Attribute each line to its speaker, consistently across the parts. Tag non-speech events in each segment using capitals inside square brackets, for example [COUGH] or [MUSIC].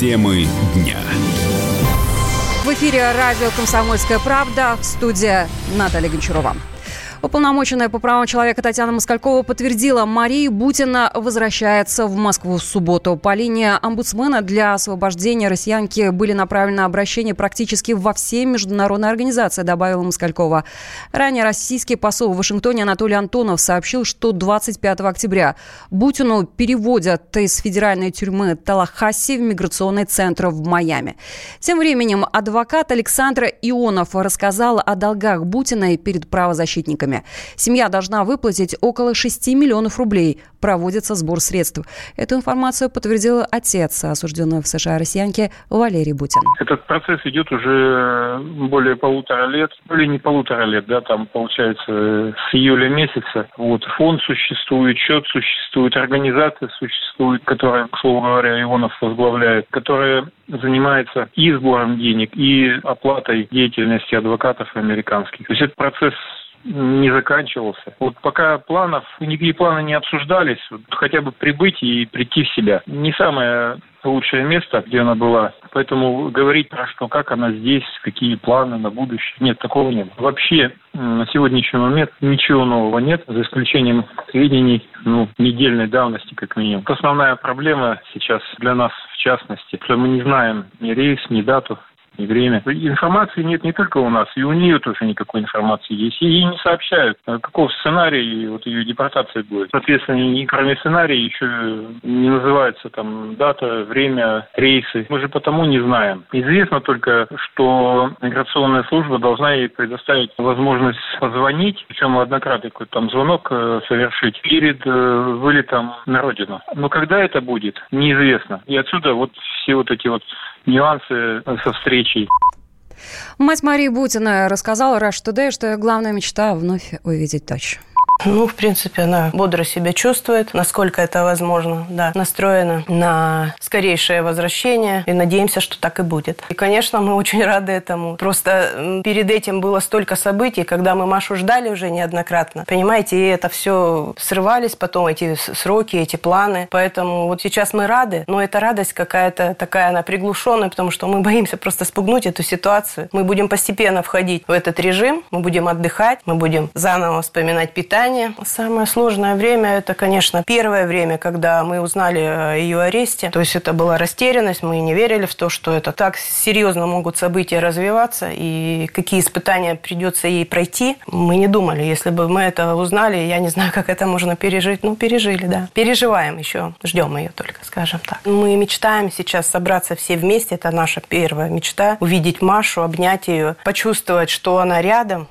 Speaker 1: Темы дня.
Speaker 2: В эфире радио «Комсомольская правда» в студии Наталья Гончарова. Уполномоченная по правам человека Татьяна Москалькова подтвердила, Мария Бутина возвращается в Москву в субботу. По линии омбудсмена для освобождения россиянки были направлены обращения практически во все международные организации, добавила Москалькова. Ранее российский посол в Вашингтоне Анатолий Антонов сообщил, что 25 октября Бутину переводят из федеральной тюрьмы Талахасси в миграционный центр в Майами. Тем временем адвокат Александр Ионов рассказал о долгах Бутиной перед правозащитниками банками. Семья должна выплатить около 6 миллионов рублей. Проводится сбор средств. Эту информацию подтвердил отец осужденного в США россиянки Валерий Бутин.
Speaker 3: Этот процесс идет уже более полутора лет. Или не полутора лет, да, там получается с июля месяца. Вот фонд существует, счет существует, организация существует, которая, к слову говоря, Ионов возглавляет, которая занимается и сбором денег, и оплатой деятельности адвокатов американских. То есть этот процесс не заканчивался. Вот пока планов, никакие планы не обсуждались, вот хотя бы прибыть и прийти в себя. Не самое лучшее место, где она была. Поэтому говорить про что, как она здесь, какие планы на будущее, нет, такого нет. Вообще на сегодняшний момент ничего нового нет, за исключением сведений ну, недельной давности, как минимум. Основная проблема сейчас для нас, в частности, что мы не знаем ни рейс, ни дату и время. Информации нет не только у нас, и у нее тоже никакой информации есть. Ей не сообщают, а какого сценария вот ее депортация будет. Соответственно, и кроме сценария еще не называется там дата, время, рейсы. Мы же потому не знаем. Известно только, что миграционная служба должна ей предоставить возможность позвонить, причем однократный какой-то там звонок э, совершить перед э, вылетом на родину. Но когда это будет, неизвестно. И отсюда вот все вот эти вот нюансы со встречей.
Speaker 2: Мать Марии Бутина рассказала Rush Today, что главная мечта вновь увидеть дочь.
Speaker 4: Ну, в принципе, она бодро себя чувствует, насколько это возможно, да, настроена на скорейшее возвращение и надеемся, что так и будет. И, конечно, мы очень рады этому. Просто перед этим было столько событий, когда мы Машу ждали уже неоднократно, понимаете, и это все срывались потом, эти сроки, эти планы. Поэтому вот сейчас мы рады, но эта радость какая-то такая, она приглушенная, потому что мы [LAUGHS] боимся просто спугнуть эту ситуацию. Мы будем постепенно входить в этот режим, мы будем отдыхать, мы будем заново вспоминать питание, ожидания. Самое сложное время – это, конечно, первое время, когда мы узнали о ее аресте. То есть это была растерянность, мы не верили в то, что это так серьезно могут события развиваться и какие испытания придется ей пройти. Мы не думали. Если бы мы это узнали, я не знаю, как это можно пережить. Ну, пережили, да. Переживаем еще, ждем ее только, скажем так. Мы мечтаем сейчас собраться все вместе, это наша первая мечта, увидеть Машу, обнять ее, почувствовать, что она рядом.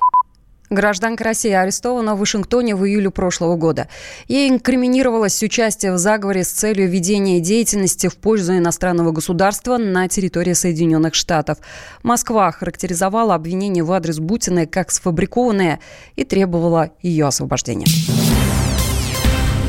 Speaker 2: Гражданка России арестована в Вашингтоне в июле прошлого года. Ей инкриминировалось участие в заговоре с целью ведения деятельности в пользу иностранного государства на территории Соединенных Штатов. Москва характеризовала обвинение в адрес Бутиной как сфабрикованное и требовала ее освобождения.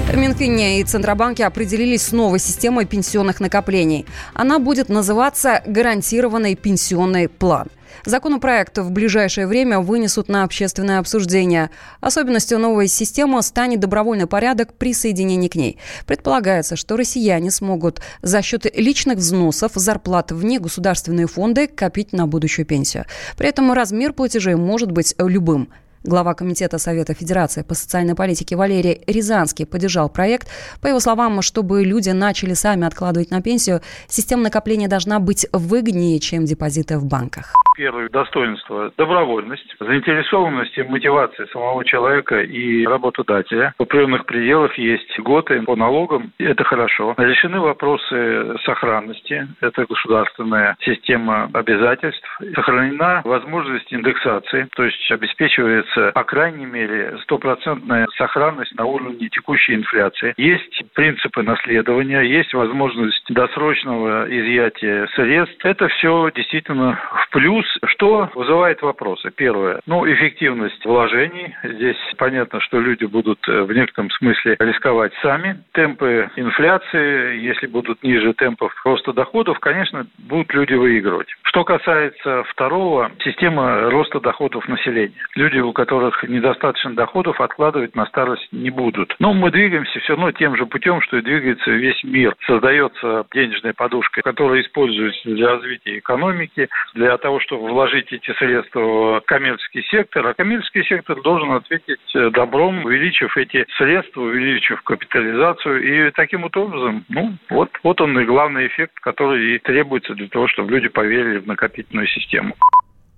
Speaker 2: В Минфине и Центробанке определились с новой системой пенсионных накоплений. Она будет называться «Гарантированный пенсионный план». Законопроект в ближайшее время вынесут на общественное обсуждение. Особенностью новой системы станет добровольный порядок присоединения к ней. Предполагается, что россияне смогут за счет личных взносов, зарплат вне государственные фонды копить на будущую пенсию. При этом размер платежей может быть любым. Глава Комитета Совета Федерации по социальной политике Валерий Рязанский поддержал проект. По его словам, чтобы люди начали сами откладывать на пенсию, система накопления должна быть выгоднее, чем депозиты в банках.
Speaker 3: Первое достоинство – добровольность, заинтересованность и мотивация самого человека и работодателя. В определенных пределах есть годы по налогам, это хорошо. Решены вопросы сохранности, это государственная система обязательств. Сохранена возможность индексации, то есть обеспечивается по крайней мере, стопроцентная сохранность на уровне текущей инфляции. Есть принципы наследования, есть возможность досрочного изъятия средств. Это все действительно в плюс, что вызывает вопросы. Первое, ну, эффективность вложений. Здесь понятно, что люди будут э, в некотором смысле рисковать сами. Темпы инфляции, если будут ниже темпов роста доходов, конечно, будут люди выигрывать. Что касается второго, система роста доходов населения. Люди, у которых недостаточно доходов, откладывать на старость не будут. Но мы двигаемся все равно тем же путем, что и двигается весь мир. Создается денежная подушка, которая используется для развития экономики, для того, чтобы вложить эти средства в коммерческий сектор. А коммерческий сектор должен ответить добром, увеличив эти средства, увеличив капитализацию. И таким вот образом, ну, вот, вот он и главный эффект, который и требуется для того, чтобы люди поверили в накопительную систему.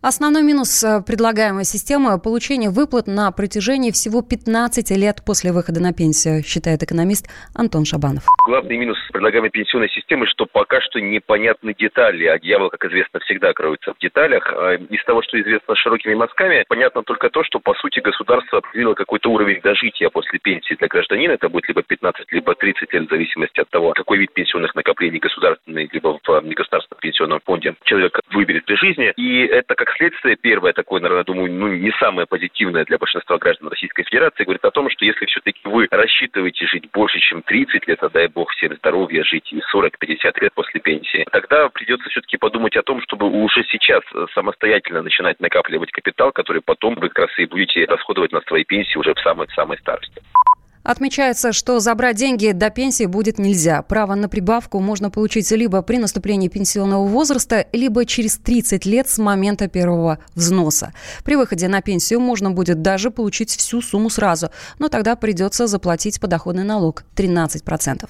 Speaker 2: Основной минус э, предлагаемой системы – получение выплат на протяжении всего 15 лет после выхода на пенсию, считает экономист Антон Шабанов.
Speaker 1: Главный минус предлагаемой пенсионной системы, что пока что непонятны детали, а дьявол, как известно, всегда кроется в деталях. А из того, что известно широкими мазками, понятно только то, что, по сути, государство определило какой-то уровень дожития после пенсии для гражданина. Это будет либо 15, либо 30 лет, в зависимости от того, какой вид пенсионных накоплений государственный, либо в негосударственном пенсионном фонде человек выберет при жизни. И это как следствие, первое такое, наверное, думаю, ну, не самое позитивное для большинства граждан Российской Федерации, говорит о том, что если все-таки вы рассчитываете жить больше, чем 30 лет, а дай бог всем здоровья, жить и 40-50 лет после пенсии, тогда придется все-таки подумать о том, чтобы уже сейчас самостоятельно начинать накапливать капитал, который потом вы как раз и будете расходовать на свои пенсии уже в самой-самой старости.
Speaker 2: Отмечается, что забрать деньги до пенсии будет нельзя. Право на прибавку можно получить либо при наступлении пенсионного возраста, либо через 30 лет с момента первого взноса. При выходе на пенсию можно будет даже получить всю сумму сразу, но тогда придется заплатить подоходный налог 13%.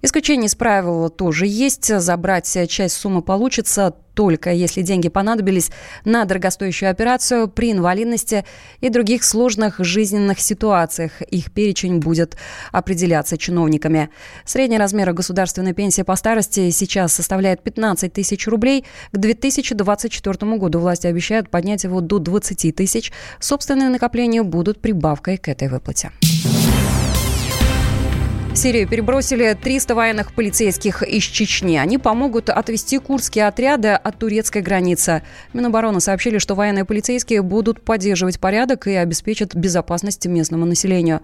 Speaker 2: Исключение из правила тоже есть. Забрать часть суммы получится только если деньги понадобились на дорогостоящую операцию при инвалидности и других сложных жизненных ситуациях. Их перечень будет определяться чиновниками. Средний размер государственной пенсии по старости сейчас составляет 15 тысяч рублей. К 2024 году власти обещают поднять его до 20 тысяч. Собственные накопления будут прибавкой к этой выплате. В Сирию перебросили 300 военных полицейских из Чечни. Они помогут отвести курдские отряды от турецкой границы. Минобороны сообщили, что военные полицейские будут поддерживать порядок и обеспечат безопасность местному населению.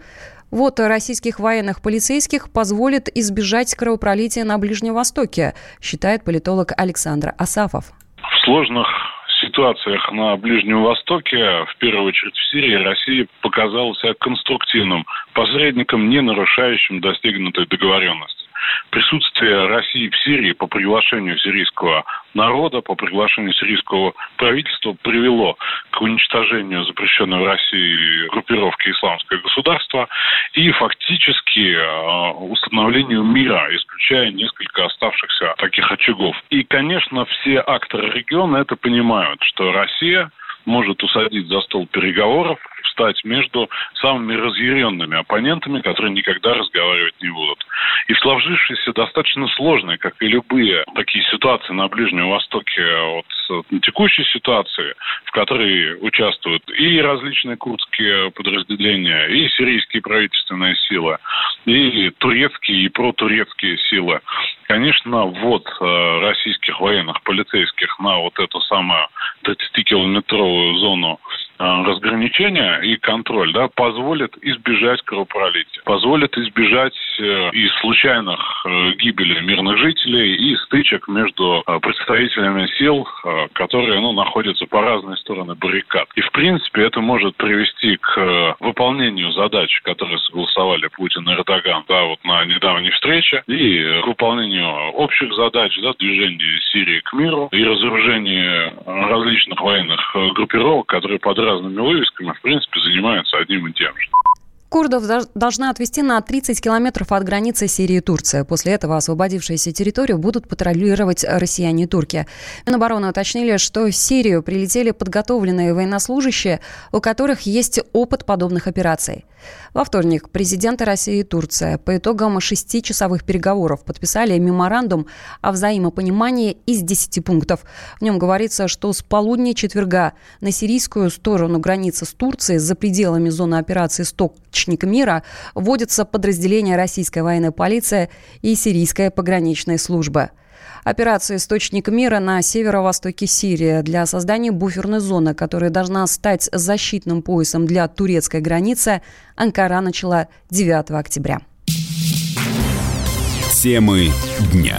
Speaker 2: Вот российских военных полицейских позволит избежать кровопролития на Ближнем Востоке, считает политолог Александр Асафов.
Speaker 5: В сложных ситуациях на Ближнем Востоке, в первую очередь в Сирии, Россия показала себя конструктивным посредником, не нарушающим достигнутой договоренности присутствие России в Сирии по приглашению сирийского народа, по приглашению сирийского правительства привело к уничтожению запрещенной в России группировки «Исламское государство» и фактически э, установлению мира, исключая несколько оставшихся таких очагов. И, конечно, все акторы региона это понимают, что Россия может усадить за стол переговоров встать между самыми разъяренными оппонентами, которые никогда разговаривать не будут. И в сложившейся достаточно сложной, как и любые такие ситуации на Ближнем Востоке, вот текущей ситуации, в которой участвуют и различные курдские подразделения, и сирийские правительственные силы, и турецкие, и протурецкие силы, конечно, вот э, российских военных полицейских на вот эту самую 30-километровую зону Э, разграничения и контроль да, позволит избежать кровопролития, позволит избежать э, и случайных э, гибели мирных жителей, и стычек между представителями сил, которые ну, находятся по разные стороны баррикад. И, в принципе, это может привести к выполнению задач, которые согласовали Путин и Эрдоган да, вот на недавней встрече, и к выполнению общих задач, да, движения Сирии к миру, и разоружения различных военных группировок, которые под разными вывесками, в принципе, занимаются одним и тем же.
Speaker 2: Курдов должна отвести на 30 километров от границы Сирии и Турции. После этого освободившиеся территорию будут патрулировать россияне и турки. Минобороны уточнили, что в Сирию прилетели подготовленные военнослужащие, у которых есть опыт подобных операций. Во вторник президенты России и Турция по итогам шестичасовых переговоров подписали меморандум о взаимопонимании из 10 пунктов. В нем говорится, что с полудня четверга на сирийскую сторону границы с Турцией за пределами зоны операции «Сток источник мира вводятся подразделения российской военной полиции и сирийская пограничная служба. Операция «Источник мира» на северо-востоке Сирии для создания буферной зоны, которая должна стать защитным поясом для турецкой границы, Анкара начала 9 октября.
Speaker 6: Темы дня.